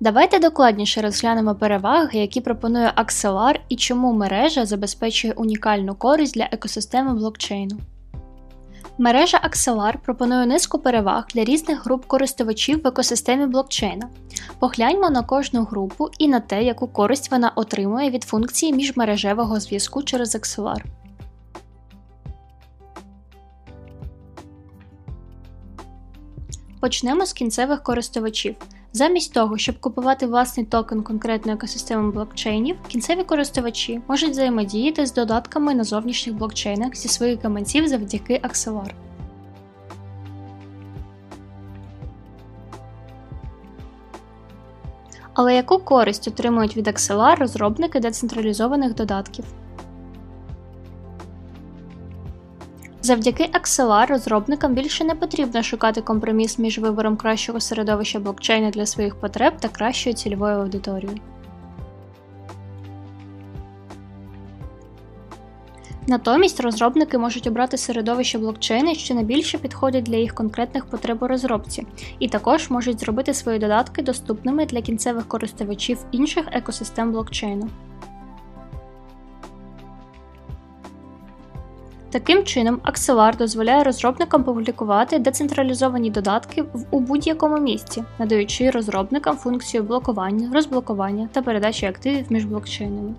Давайте докладніше розглянемо переваги, які пропонує Axelar і чому мережа забезпечує унікальну користь для екосистеми блокчейну. Мережа Axelar пропонує низку переваг для різних груп користувачів в екосистемі блокчейна. Погляньмо на кожну групу і на те, яку користь вона отримує від функції міжмережевого зв'язку через Axelar. Почнемо з кінцевих користувачів. Замість того, щоб купувати власний токен конкретної екосистеми блокчейнів, кінцеві користувачі можуть взаємодіяти з додатками на зовнішніх блокчейнах зі своїх гаманців завдяки Axelar. Але яку користь отримують від Axelar розробники децентралізованих додатків? Завдяки Axelar розробникам більше не потрібно шукати компроміс між вибором кращого середовища блокчейну для своїх потреб та кращою цільовою аудиторією. Натомість розробники можуть обрати середовище блокчейну, що найбільше підходить для їх конкретних потреб у розробці, і також можуть зробити свої додатки доступними для кінцевих користувачів інших екосистем блокчейну. Таким чином, Axelar дозволяє розробникам публікувати децентралізовані додатки у будь-якому місці, надаючи розробникам функцію блокування, розблокування та передачі активів між блокчейнами.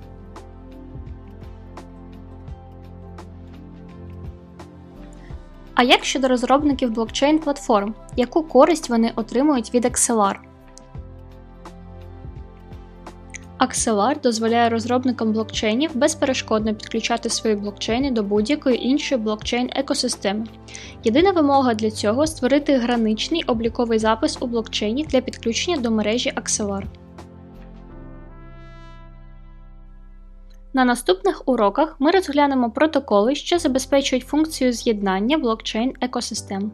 А як щодо розробників блокчейн платформ, яку користь вони отримують від Axelar? Axelar дозволяє розробникам блокчейнів безперешкодно підключати свої блокчейни до будь-якої іншої блокчейн-екосистеми. Єдина вимога для цього створити граничний обліковий запис у блокчейні для підключення до мережі Axelar. На наступних уроках ми розглянемо протоколи, що забезпечують функцію з'єднання блокчейн екосистем.